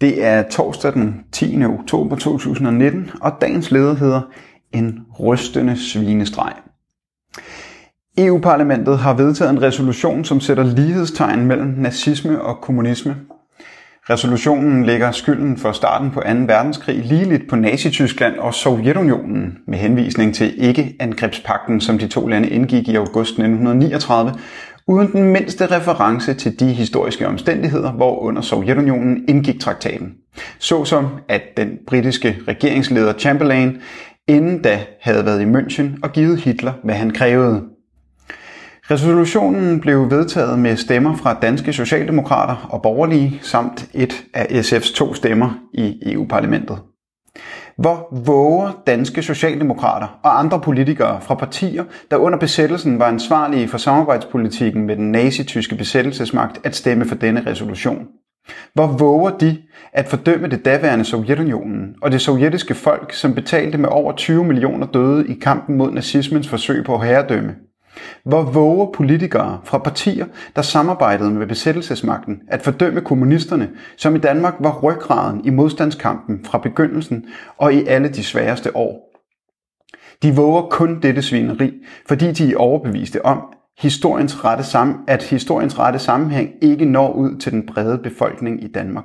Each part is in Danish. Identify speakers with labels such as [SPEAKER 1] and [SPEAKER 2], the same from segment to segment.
[SPEAKER 1] Det er torsdag den 10. oktober 2019, og dagens leder hedder En rystende svinestreg. EU-parlamentet har vedtaget en resolution, som sætter lighedstegn mellem nazisme og kommunisme. Resolutionen lægger skylden for starten på 2. verdenskrig ligeligt på Nazi-Tyskland og Sovjetunionen med henvisning til ikke-angrebspakten, som de to lande indgik i august 1939, uden den mindste reference til de historiske omstændigheder, hvor under Sovjetunionen indgik traktaten. Såsom at den britiske regeringsleder Chamberlain inden da havde været i München og givet Hitler, hvad han krævede. Resolutionen blev vedtaget med stemmer fra danske socialdemokrater og borgerlige, samt et af SF's to stemmer i EU-parlamentet. Hvor våger danske socialdemokrater og andre politikere fra partier, der under besættelsen var ansvarlige for samarbejdspolitikken med den nazityske besættelsesmagt, at stemme for denne resolution? Hvor våger de at fordømme det daværende Sovjetunionen og det sovjetiske folk, som betalte med over 20 millioner døde i kampen mod nazismens forsøg på herredømme? Hvor våger politikere fra partier, der samarbejdede med besættelsesmagten, at fordømme kommunisterne, som i Danmark var ryggraden i modstandskampen fra begyndelsen og i alle de sværeste år? De våger kun dette svineri, fordi de er overbeviste om, historiens rette sam- at historiens rette sammenhæng ikke når ud til den brede befolkning i Danmark.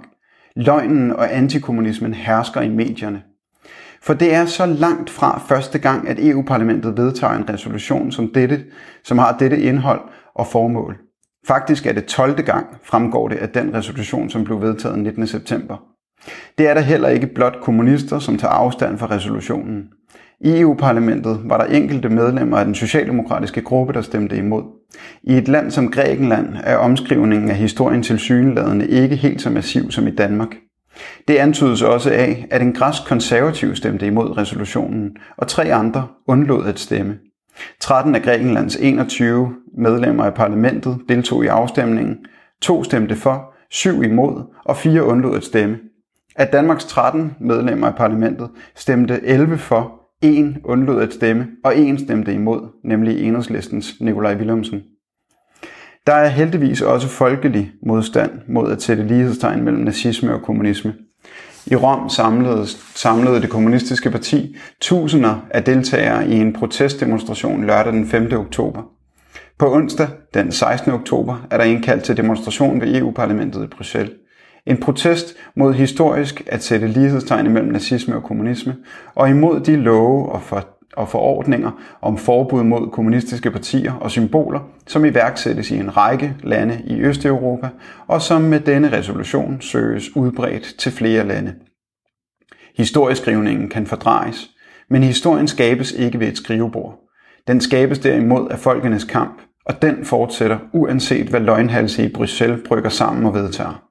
[SPEAKER 1] Løgnen og antikommunismen hersker i medierne. For det er så langt fra første gang, at EU-parlamentet vedtager en resolution som dette, som har dette indhold og formål. Faktisk er det 12. gang, fremgår det af den resolution, som blev vedtaget 19. september. Det er der heller ikke blot kommunister, som tager afstand fra resolutionen. I EU-parlamentet var der enkelte medlemmer af den socialdemokratiske gruppe, der stemte imod. I et land som Grækenland er omskrivningen af historien til syneladende ikke helt så massiv som i Danmark. Det antydes også af, at en græsk konservativ stemte imod resolutionen, og tre andre undlod at stemme. 13 af Grækenlands 21 medlemmer af parlamentet deltog i afstemningen. To stemte for, syv imod og fire undlod at stemme. Af Danmarks 13 medlemmer af parlamentet stemte 11 for, en undlod at stemme, og en stemte imod, nemlig enhedslistens Nikolaj Willumsen. Der er heldigvis også folkelig modstand mod at sætte lighedstegn mellem nazisme og kommunisme. I Rom samlede, samlede det kommunistiske parti tusinder af deltagere i en protestdemonstration lørdag den 5. oktober. På onsdag den 16. oktober er der indkaldt til demonstration ved EU-parlamentet i Bruxelles. En protest mod historisk at sætte lighedstegn mellem nazisme og kommunisme, og imod de love og for og forordninger om forbud mod kommunistiske partier og symboler, som iværksættes i en række lande i Østeuropa, og som med denne resolution søges udbredt til flere lande. Historieskrivningen kan fordrejes, men historien skabes ikke ved et skrivebord. Den skabes derimod af folkenes kamp, og den fortsætter uanset hvad løgnhalse i Bruxelles brygger sammen og vedtager.